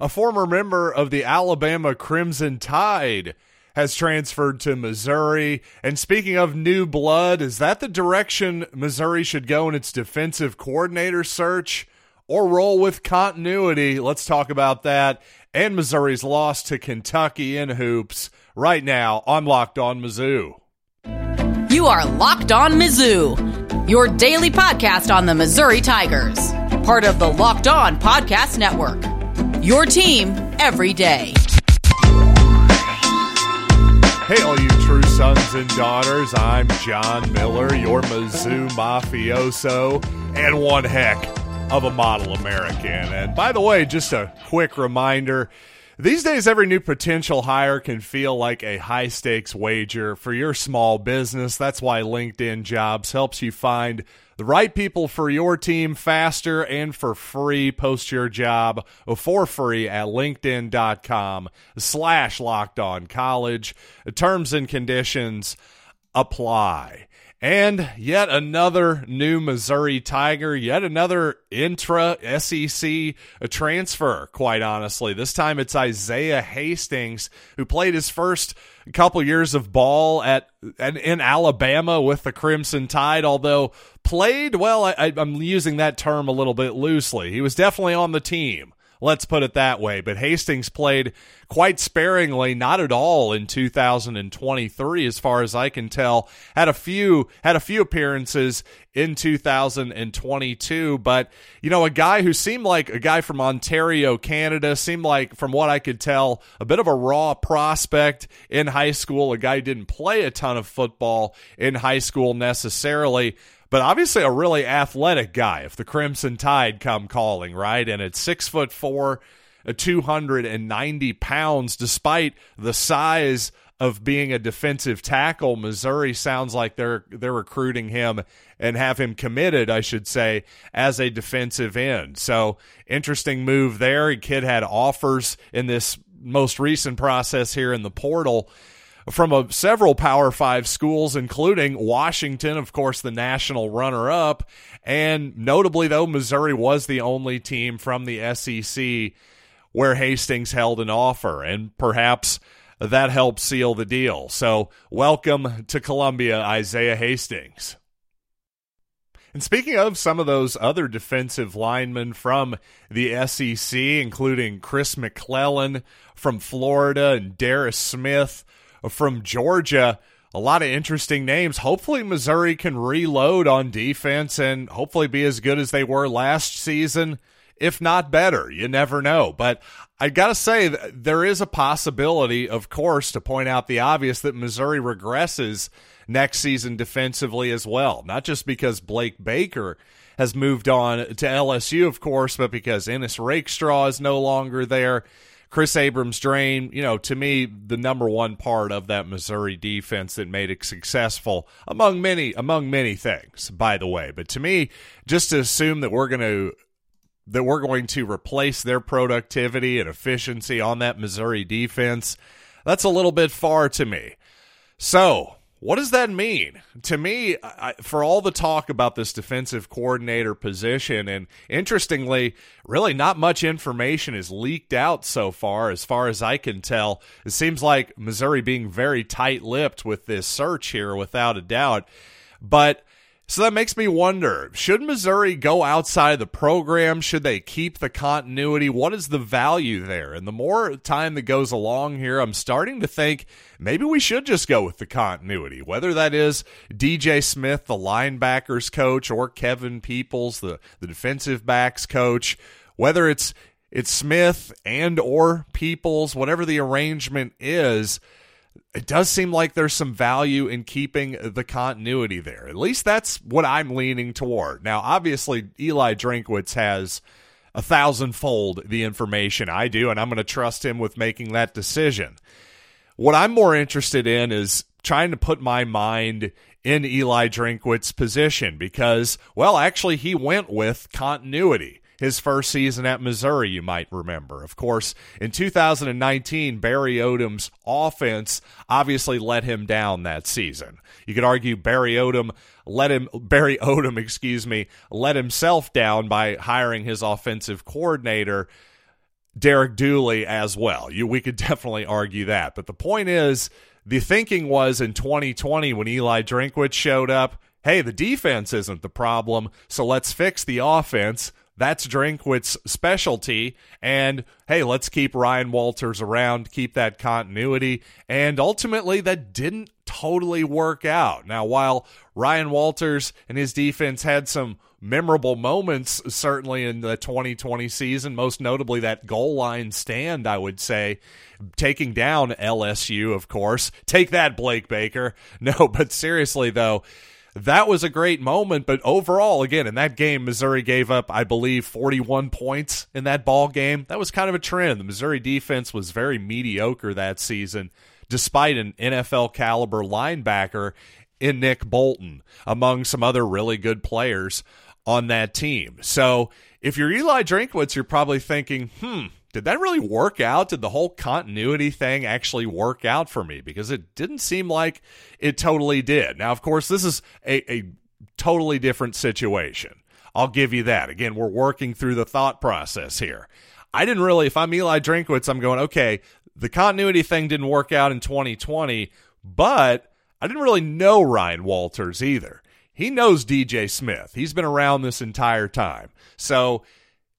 a former member of the Alabama Crimson Tide has transferred to Missouri. And speaking of new blood, is that the direction Missouri should go in its defensive coordinator search or roll with continuity? Let's talk about that. And Missouri's loss to Kentucky in hoops right now on Locked On Mizzou. You are Locked On Mizzou, your daily podcast on the Missouri Tigers, part of the Locked On Podcast Network. Your team every day. Hey, all you true sons and daughters, I'm John Miller, your Mizzou mafioso, and one heck of a model American. And by the way, just a quick reminder these days, every new potential hire can feel like a high stakes wager for your small business. That's why LinkedIn Jobs helps you find the right people for your team faster and for free. Post your job for free at linkedin.com slash locked on college. Terms and conditions apply. And yet another new Missouri Tiger, yet another intra SEC transfer, quite honestly. This time it's Isaiah Hastings, who played his first couple years of ball at, in Alabama with the Crimson Tide, although played, well, I, I'm using that term a little bit loosely. He was definitely on the team. Let's put it that way. But Hastings played quite sparingly, not at all in 2023, as far as I can tell. Had a few had a few appearances in 2022, but you know, a guy who seemed like a guy from Ontario, Canada, seemed like, from what I could tell, a bit of a raw prospect in high school. A guy didn't play a ton of football in high school necessarily but obviously a really athletic guy if the Crimson Tide come calling, right? And at six foot four, uh, 290 pounds, despite the size of being a defensive tackle, Missouri sounds like they're they're recruiting him and have him committed, I should say, as a defensive end. So interesting move there. A Kid had offers in this most recent process here in the portal from a, several Power Five schools, including Washington, of course, the national runner up. And notably, though, Missouri was the only team from the SEC where Hastings held an offer, and perhaps that helped seal the deal. So, welcome to Columbia, Isaiah Hastings. And speaking of some of those other defensive linemen from the SEC, including Chris McClellan from Florida and Darius Smith from Georgia. A lot of interesting names. Hopefully, Missouri can reload on defense and hopefully be as good as they were last season, if not better. You never know. But I got to say, there is a possibility, of course, to point out the obvious that Missouri regresses next season defensively as well. Not just because Blake Baker has moved on to LSU, of course, but because Ennis Rakestraw is no longer there. Kris Abrams-Draine, you know, to me, the number one part of that Missouri defense that made it successful among many among many things, by the way. But to me, just to assume that we're going to that we're going to replace their productivity and efficiency on that Missouri defense, that's a little bit far to me. So, what does that mean? To me, I, for all the talk about this defensive coordinator position, and interestingly, really not much information is leaked out so far, as far as I can tell. It seems like Missouri being very tight lipped with this search here, without a doubt. But so that makes me wonder should Missouri go outside the program? Should they keep the continuity? What is the value there? And the more time that goes along here, I'm starting to think maybe we should just go with the continuity, whether that is DJ Smith, the linebackers coach, or Kevin Peoples, the, the defensive backs coach, whether it's it's Smith and or Peoples, whatever the arrangement is it does seem like there's some value in keeping the continuity there. At least that's what I'm leaning toward. Now, obviously, Eli Drinkwitz has a thousandfold the information I do, and I'm going to trust him with making that decision. What I'm more interested in is trying to put my mind in Eli Drinkwitz's position because, well, actually, he went with continuity his first season at Missouri, you might remember. Of course, in 2019, Barry Odom's offense obviously let him down that season. You could argue Barry Odom let him Barry Odom, excuse me, let himself down by hiring his offensive coordinator Derek Dooley as well. You, we could definitely argue that. But the point is, the thinking was in 2020 when Eli Drinkwitz showed up, hey, the defense isn't the problem, so let's fix the offense. That's Drinkwitz's specialty. And hey, let's keep Ryan Walters around, keep that continuity. And ultimately, that didn't totally work out. Now, while Ryan Walters and his defense had some memorable moments, certainly in the 2020 season, most notably that goal line stand, I would say, taking down LSU, of course. Take that, Blake Baker. No, but seriously, though, that was a great moment. But overall, again, in that game, Missouri gave up, I believe, 41 points in that ball game. That was kind of a trend. The Missouri defense was very mediocre that season, despite an NFL caliber linebacker in Nick Bolton, among some other really good players on that team. So if you're Eli Drinkwitz, you're probably thinking, hmm, did that really work out? Did the whole continuity thing actually work out for me? Because it didn't seem like it totally did. Now, of course, this is a, a totally different situation. I'll give you that. Again, we're working through the thought process here. I didn't really, if I'm Eli Drinkwitz, I'm going, okay, the continuity thing didn't work out in 2020, but I didn't really know Ryan Walters either. He knows DJ Smith. He's been around this entire time. So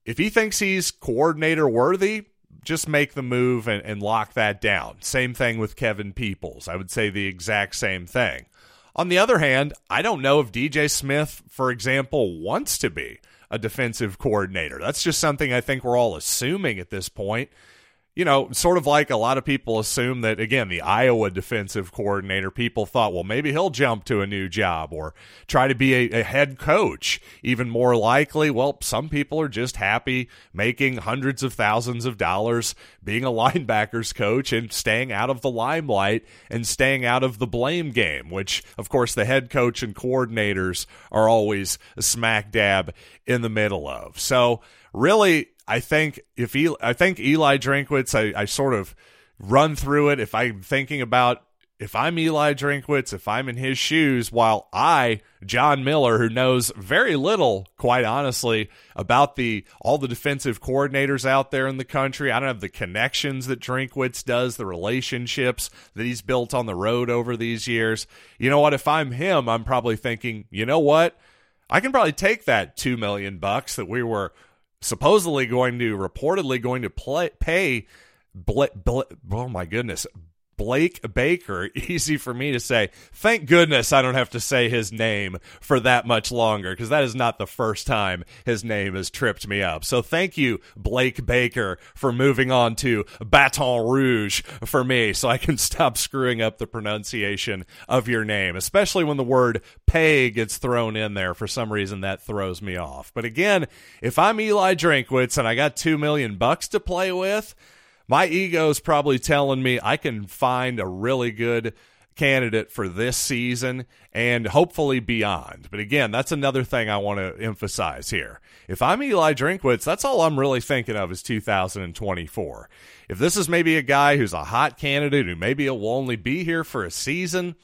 if he thinks he's coordinator worthy, just make the move and, and lock that down. Same thing with Kevin Peoples. I would say the exact same thing. On the other hand, I don't know if DJ Smith, for example, wants to be a defensive coordinator. That's just something I think we're all assuming at this point you know, sort of like a lot of people assume that, again, the Iowa defensive coordinator, people thought, well, maybe he'll jump to a new job or try to be a, a, head coach. Even more likely, well, some people are just happy making hundreds of thousands of dollars being a linebackers coach and staying out of the limelight and staying out of the blame game, which, of course, the head coach and coordinators are always smack dab in the middle of. So, really, I think if Eli, I think Eli Drinkwitz, I, I sort of run through it. If I'm thinking about if I'm Eli Drinkwitz, if I'm in his shoes, while I, John Miller, who knows very little, quite honestly, about the all the defensive coordinators out there in the country, I don't have the connections that Drinkwitz does, the relationships that he's built on the road over these years. You know what? If I'm him, I'm probably thinking, you know what? I can probably take that two million bucks that we were supposedly going to reportedly going to play, pay oh my goodness Blake Baker. Easy for me to say. Thank goodness I don't have to say his name for that much longer because that is not the first time his name has tripped me up. So thank you, Blake Baker, for moving on to Baton Rouge for me so I can stop screwing up the pronunciation of your name, especially when the word pay gets thrown in there. For some reason, that throws me off. But again, if I'm Eli Drinkwitz and I got two million bucks to play with, my ego's probably telling me I can find a really good candidate for this season and hopefully beyond. But again, that's another thing I want to emphasize here. If I'm Eli Drinkwitz, that's all I'm really thinking of is 2024. If this is maybe a guy who's a hot candidate who maybe will only be here for a season,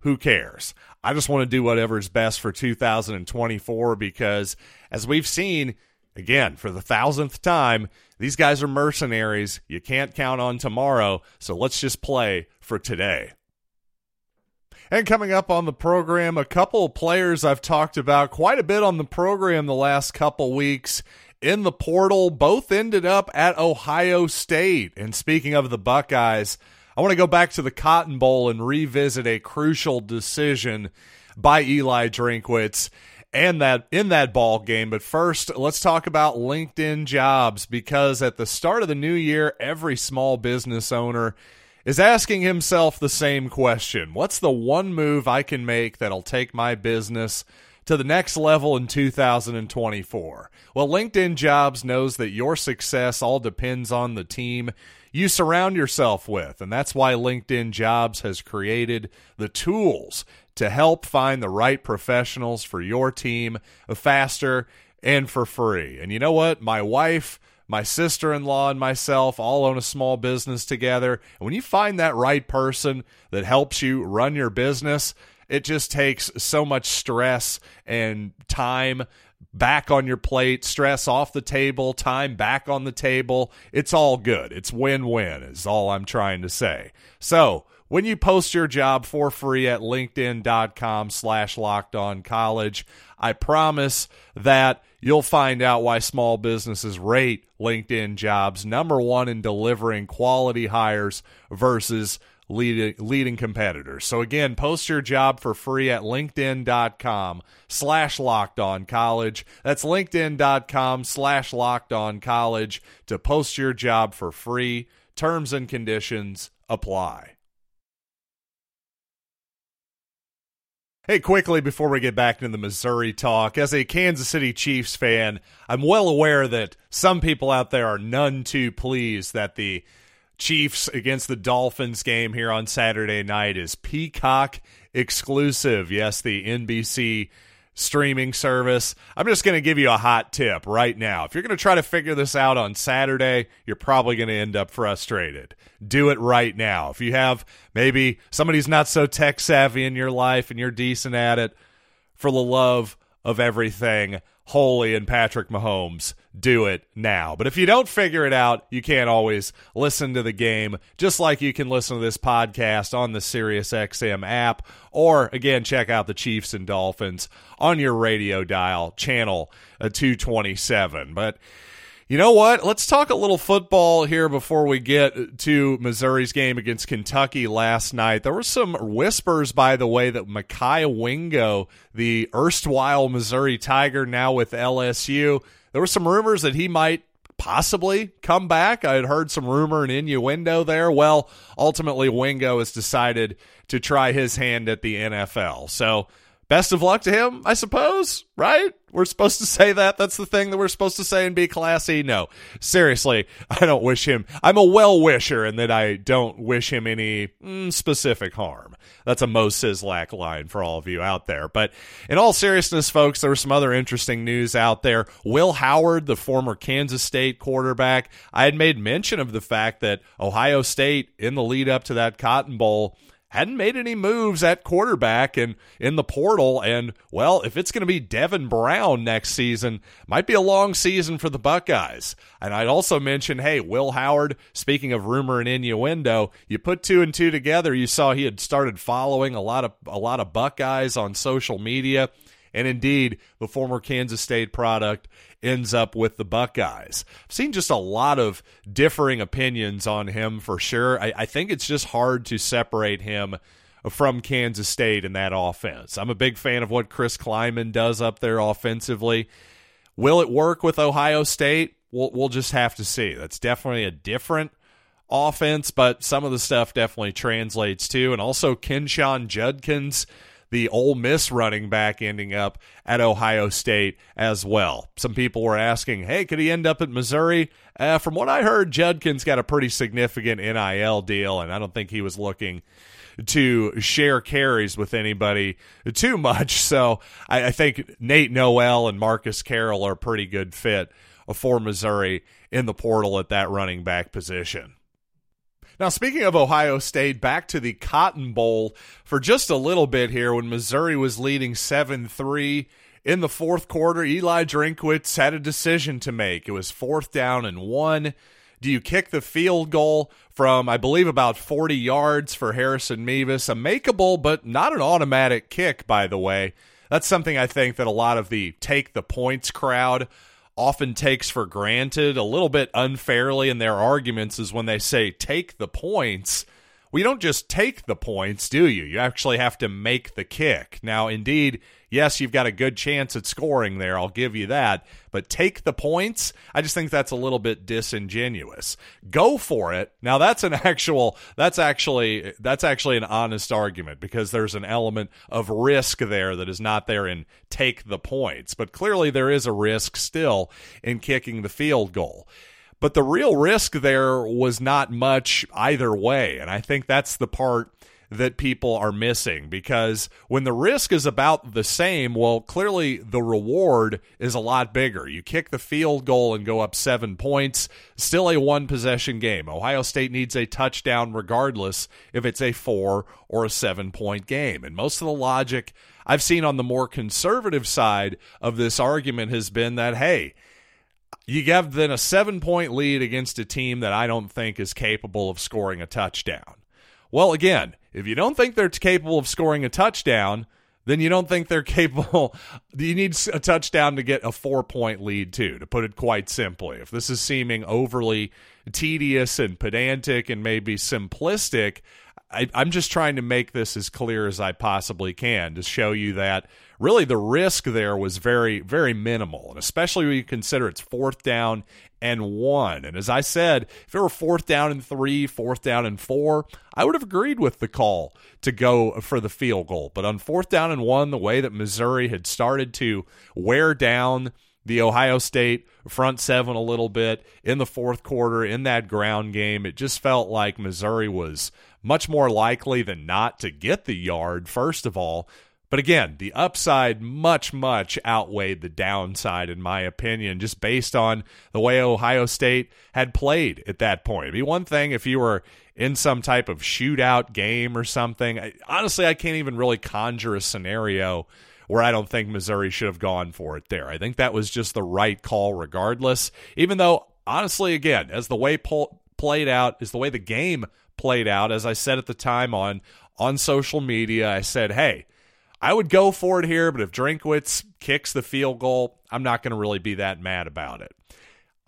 who cares? I just want to do whatever is best for 2024 because as we've seen, again, for the thousandth time, these guys are mercenaries. You can't count on tomorrow, so let's just play for today. And coming up on the program, a couple players I've talked about quite a bit on the program the last couple weeks in the portal. Both ended up at Ohio State. And speaking of the Buckeyes, I want to go back to the Cotton Bowl and revisit a crucial decision by Eli Drinkwitz and that in that ball game. But first, let's talk about LinkedIn jobs because at the start of the new year, every small business owner is asking himself the same question. What's the one move I can make that'll take my business to the next level in 2024? Well, LinkedIn Jobs knows that your success all depends on the team you surround yourself with. And that's why LinkedIn Jobs has created the tools to help find the right professionals for your team faster and for free. And you know what? My wife, my sister in law, and myself all own a small business together. And when you find that right person that helps you run your business, it just takes so much stress and time back on your plate, stress off the table, time back on the table. It's all good. It's win win, is all I'm trying to say. So, when you post your job for free at linkedin.com slash locked on college, I promise that you'll find out why small businesses rate LinkedIn jobs number one in delivering quality hires versus leading, leading competitors. So again, post your job for free at linkedin.com slash locked on college. That's linkedin.com slash locked on college to post your job for free. Terms and conditions apply. Hey, quickly before we get back into the Missouri talk, as a Kansas City Chiefs fan, I'm well aware that some people out there are none too pleased that the Chiefs against the Dolphins game here on Saturday night is Peacock exclusive. Yes, the NBC streaming service. I'm just going to give you a hot tip right now. If you're going to try to figure this out on Saturday, you're probably going to end up frustrated. Do it right now. If you have maybe somebody's not so tech savvy in your life and you're decent at it, for the love of everything holy and Patrick Mahomes, do it now. But if you don't figure it out, you can't always listen to the game, just like you can listen to this podcast on the SiriusXM app, or again, check out the Chiefs and Dolphins on your radio dial, channel uh, 227. But you know what? Let's talk a little football here before we get to Missouri's game against Kentucky last night. There were some whispers, by the way, that Mekhi Wingo, the erstwhile Missouri Tiger, now with LSU, there were some rumors that he might possibly come back. I had heard some rumor and innuendo there. Well, ultimately, Wingo has decided to try his hand at the NFL. So, best of luck to him, I suppose, right? We're supposed to say that. That's the thing that we're supposed to say and be classy. No, seriously, I don't wish him. I'm a well wisher and that I don't wish him any mm, specific harm. That's a Mo Sislak line for all of you out there. But in all seriousness, folks, there was some other interesting news out there. Will Howard, the former Kansas State quarterback, I had made mention of the fact that Ohio State, in the lead up to that Cotton Bowl, hadn't made any moves at quarterback and in the portal. And well, if it's going to be Devin Brown next season, might be a long season for the Buckeyes. And I'd also mention, hey, Will Howard, speaking of rumor and innuendo, you put two and two together, you saw he had started following a lot of a lot of Buckeyes on social media. And indeed, the former Kansas State product ends up with the Buckeyes. I've seen just a lot of differing opinions on him for sure. I, I think it's just hard to separate him from Kansas State in that offense. I'm a big fan of what Chris Klieman does up there offensively. Will it work with Ohio State? We'll, we'll just have to see. That's definitely a different offense, but some of the stuff definitely translates too. And also, Quinshon Judkins the Ole Miss running back ending up at Ohio State as well. Some people were asking, hey, could he end up at Missouri? Uh, from what I heard, Judkins got a pretty significant NIL deal, and I don't think he was looking to share carries with anybody too much. So I, I think Nate Noel and Marcus Carroll are a pretty good fit for Missouri in the portal at that running back position. Now, speaking of Ohio State, back to the Cotton Bowl for just a little bit here when Missouri was leading 7 3 in the fourth quarter. Eli Drinkwitz had a decision to make. It was fourth down and one. Do you kick the field goal from, I believe, about 40 yards for Harrison Mevis? A makeable, but not an automatic kick, by the way. That's something I think that a lot of the take the points crowd often takes for granted a little bit unfairly in their arguments is when they say take the points. We don't just take the points, do you? You actually have to make the kick. Now, indeed, yes, you've got a good chance at scoring there. I'll give you that. But take the points, I just think that's a little bit disingenuous. Go for it. Now that's an actual that's actually that's actually an honest argument because there's an element of risk there that is not there in take the points. But clearly there is a risk still in kicking the field goal. But the real risk there was not much either way. And I think that's the part that people are missing because when the risk is about the same, well, clearly the reward is a lot bigger. You kick the field goal and go up seven points, still a one possession game. Ohio State needs a touchdown regardless if it's a four or a seven point game. And most of the logic I've seen on the more conservative side of this argument has been that, hey, you have then a seven point lead against a team that I don't think is capable of scoring a touchdown. Well, again, if you don't think they're capable of scoring a touchdown, then you don't think they're capable. You need a touchdown to get a four point lead, too, to put it quite simply. If this is seeming overly tedious and pedantic and maybe simplistic, I, I'm just trying to make this as clear as I possibly can to show you that really the risk there was very, very minimal. And especially when you consider it's fourth down and one. And as I said, if it were fourth down and three, fourth down and four, I would have agreed with the call to go for the field goal. But on fourth down and one, the way that Missouri had started to wear down the Ohio State front seven a little bit in the fourth quarter in that ground game, it just felt like Missouri was much more likely than not to get the yard, first of all. But again, the upside much, much outweighed the downside, in my opinion, just based on the way Ohio State had played at that point. It'd be one thing if you were in some type of shootout game or something. I, honestly, I can't even really conjure a scenario where I don't think Missouri should have gone for it there. I think that was just the right call, regardless. Even though, honestly, again, as the way played out, is the way the game played out. As I said at the time on on social media, I said, "Hey, I would go for it here, but if Drinkwitz kicks the field goal, I'm not going to really be that mad about it."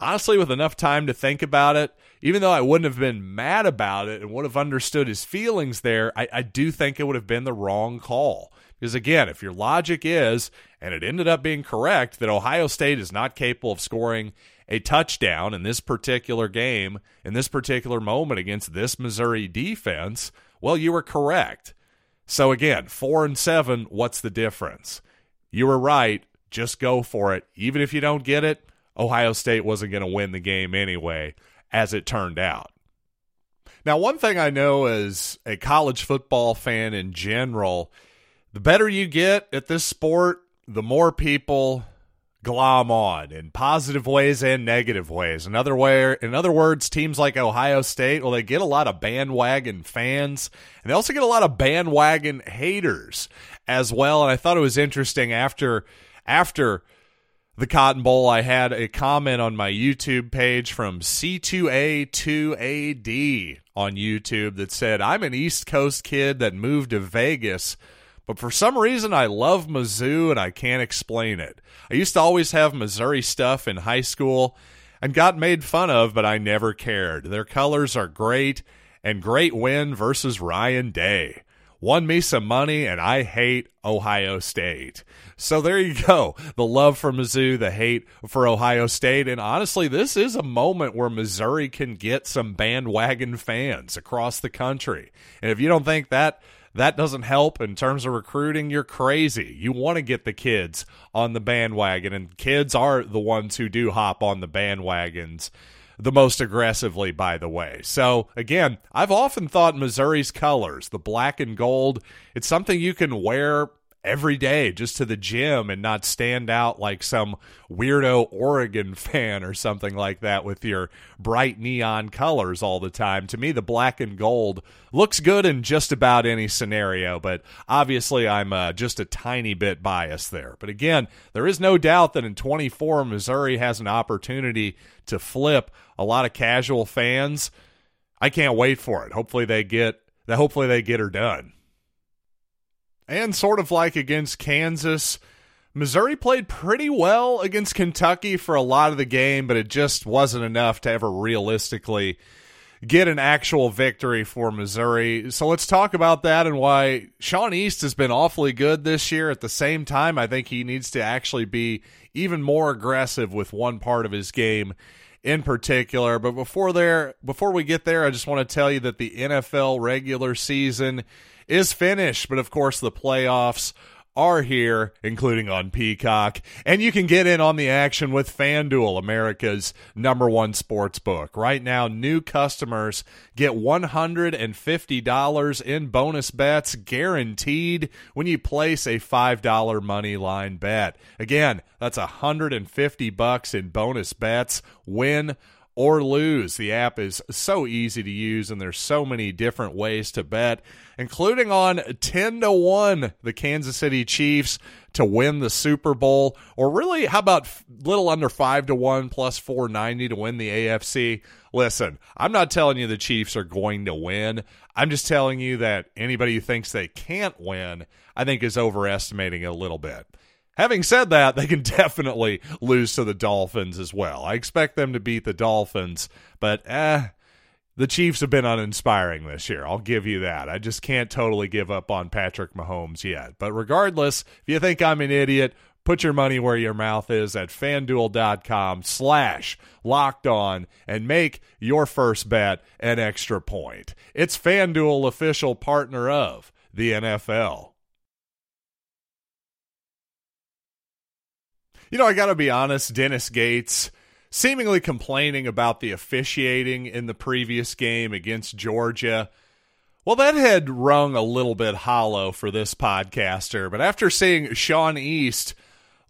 Honestly, with enough time to think about it, even though I wouldn't have been mad about it and would have understood his feelings there, I, I do think it would have been the wrong call. Because again, if your logic is, and it ended up being correct, that Ohio State is not capable of scoring a touchdown in this particular game, in this particular moment against this Missouri defense, well, you were correct. So again, four and seven, what's the difference? You were right. Just go for it. Even if you don't get it, Ohio State wasn't going to win the game anyway, as it turned out. Now, one thing I know as a college football fan in general the better you get at this sport, the more people glom on in positive ways and negative ways. In other way, in other words, teams like Ohio State, well, they get a lot of bandwagon fans, and they also get a lot of bandwagon haters as well. And I thought it was interesting after after the Cotton Bowl, I had a comment on my YouTube page from C2A2AD on YouTube that said, "I'm an East Coast kid that moved to Vegas." But for some reason, I love Mizzou and I can't explain it. I used to always have Missouri stuff in high school and got made fun of, but I never cared. Their colors are great and great win versus Ryan Day. Won me some money and I hate Ohio State. So there you go. The love for Mizzou, the hate for Ohio State. And honestly, this is a moment where Missouri can get some bandwagon fans across the country. And if you don't think that that doesn't help in terms of recruiting, you're crazy. You want to get the kids on the bandwagon, and kids are the ones who do hop on the bandwagons the most aggressively, by the way. So, again, I've often thought Missouri's colors, the black and gold, it's something you can wear every day just to the gym and not stand out like some weirdo Oregon fan or something like that with your bright neon colors all the time. To me, the black and gold looks good in just about any scenario, but obviously I'm uh, just a tiny bit biased there. But again, there is no doubt that in 24, Missouri has an opportunity to flip a lot of casual fans. I can't wait for it. Hopefully they get. Hopefully they get her done. And sort of like against Kansas, Missouri played pretty well against Kentucky for a lot of the game, but it just wasn't enough to ever realistically get an actual victory for Missouri. So let's talk about that and why Sean East has been awfully good this year. At the same time, I think he needs to actually be even more aggressive with one part of his game in particular. But before there before we get there, I just want to tell you that the NFL regular season is finished, but of course the playoffs are here, including on Peacock. And you can get in on the action with FanDuel, America's number one sports book. Right now, new customers get $150 in bonus bets guaranteed when you place a $5 money line bet. Again, that's 150 bucks in bonus bets. Win or lose. The app is so easy to use and there's so many different ways to bet, including on 10 to 1 the Kansas City Chiefs to win the Super Bowl or really how about little under 5 to 1 plus 490 to win the AFC. Listen, I'm not telling you the Chiefs are going to win. I'm just telling you that anybody who thinks they can't win, I think is overestimating a little bit. Having said that, they can definitely lose to the Dolphins as well. I expect them to beat the Dolphins, but eh, the Chiefs have been uninspiring this year. I'll give you that. I just can't totally give up on Patrick Mahomes yet. But regardless, if you think I'm an idiot, put your money where your mouth is at fanduel.com slash locked on and make your first bet an extra point. It's FanDuel official partner of the NFL. You know, I got to be honest, Dennis Gates seemingly complaining about the officiating in the previous game against Georgia. Well, that had rung a little bit hollow for this podcaster, but after seeing Sean East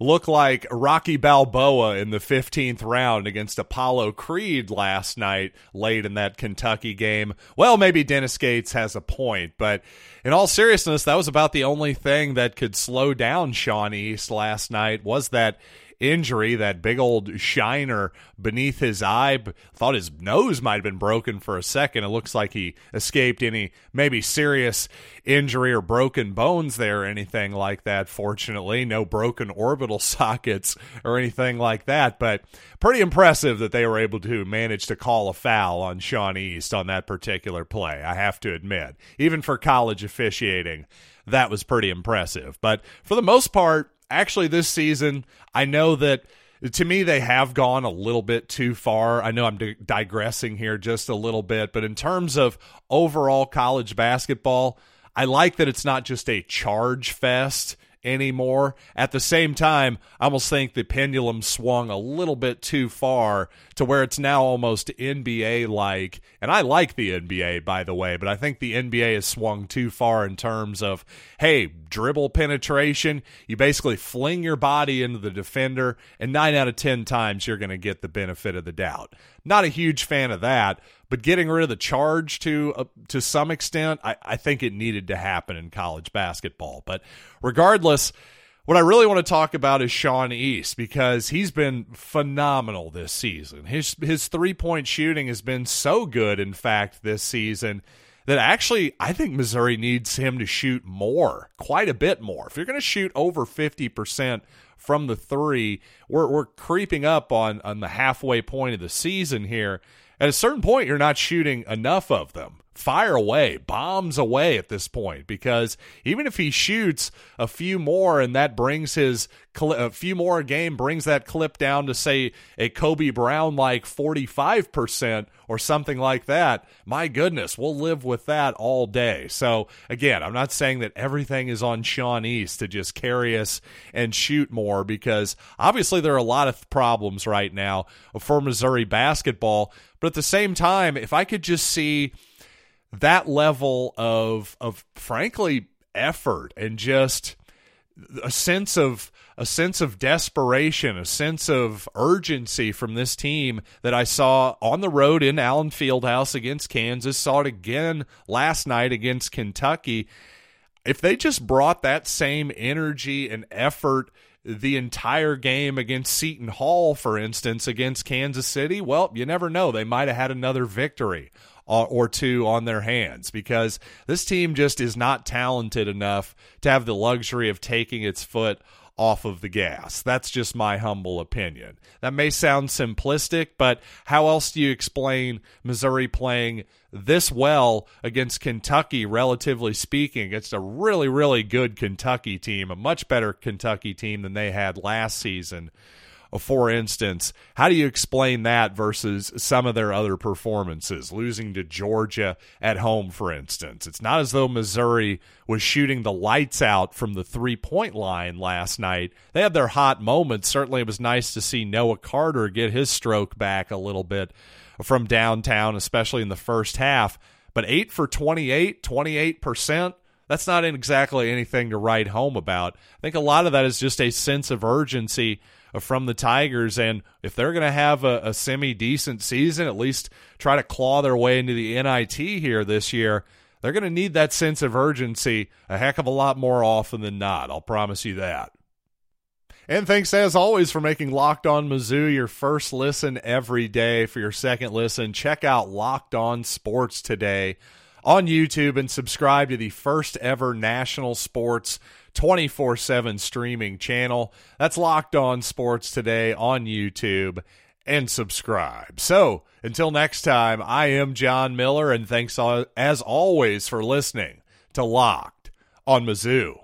look like Rocky Balboa in the 15th round against Apollo Creed last night, late in that Kentucky game. Well, maybe Dennis Gates has a point, but in all seriousness, that was about the only thing that could slow down Sean East last night was that injury, that big old shiner beneath his eye. Thought his nose might have been broken for a second. It looks like he escaped any maybe serious injury or broken bones there or anything like that. Fortunately, no broken orbital sockets or anything like that. But pretty impressive that they were able to manage to call a foul on Sean East on that particular play, I have to admit. Even for college officiating, that was pretty impressive. But for the most part, actually this season, I know that to me they have gone a little bit too far. I know I'm di- digressing here just a little bit, but in terms of overall college basketball, I like that it's not just a charge fest anymore. At the same time, I almost think the pendulum swung a little bit too far to where it's now almost NBA like. And I like the NBA, by the way, but I think the NBA has swung too far in terms of, hey, dribble penetration. You basically fling your body into the defender, and nine out of 10 times you're going to get the benefit of the doubt. Not a huge fan of that, but getting rid of the charge to uh, to some extent, I, I think it needed to happen in college basketball. But regardless, what I really want to talk about is Sean East because he's been phenomenal this season. His his three point shooting has been so good, in fact, this season that actually I think Missouri needs him to shoot more, quite a bit more. If you're going to shoot over fifty percent from the three, we're we're creeping up on on the halfway point of the season here. At a certain point, you're not shooting enough of them. Fire away, bombs away at this point, because even if he shoots a few more and that brings his a few more a game brings that clip down to say a Kobe Brown like 45% or something like that, my goodness, we'll live with that all day. So again, I'm not saying that everything is on Sean East to just carry us and shoot more because obviously there are a lot of problems right now for Missouri basketball, but at the same time, if I could just see that level of of frankly effort and just a sense of a sense of desperation, a sense of urgency from this team that I saw on the road in Allen Fieldhouse against Kansas, saw it again last night against Kentucky. If they just brought that same energy and effort the entire game against Seton Hall, for instance, against Kansas City, well, you never know. They might have had another victory Uh, or two on their hands because this team just is not talented enough to have the luxury of taking its foot off of the gas. That's just my humble opinion. That may sound simplistic, but how else do you explain Missouri playing this well against Kentucky, relatively speaking, against a really, really good Kentucky team, a much better Kentucky team than they had last season? For instance, how do you explain that versus some of their other performances? Losing to Georgia at home, for instance. It's not as though Missouri was shooting the lights out from the three point line last night. They had their hot moments. Certainly, it was nice to see Noah Carter get his stroke back a little bit from downtown, especially in the first half. But 8 for 28, 28%, that's not exactly anything to write home about. I think a lot of that is just a sense of urgency Uh, from the Tigers. And if they're going to have a, a semi decent season, at least try to claw their way into the NIT here this year, they're going to need that sense of urgency a heck of a lot more often than not. I'll promise you that. And thanks as always for making Locked On Mizzou your first listen every day. For your second listen, check out Locked On Sports today on YouTube and subscribe to the first ever national sports 24 7 streaming channel. That's Locked On Sports today on YouTube and subscribe. So until next time, I am John Miller, and thanks uh, as always for listening to Locked on Mizzou.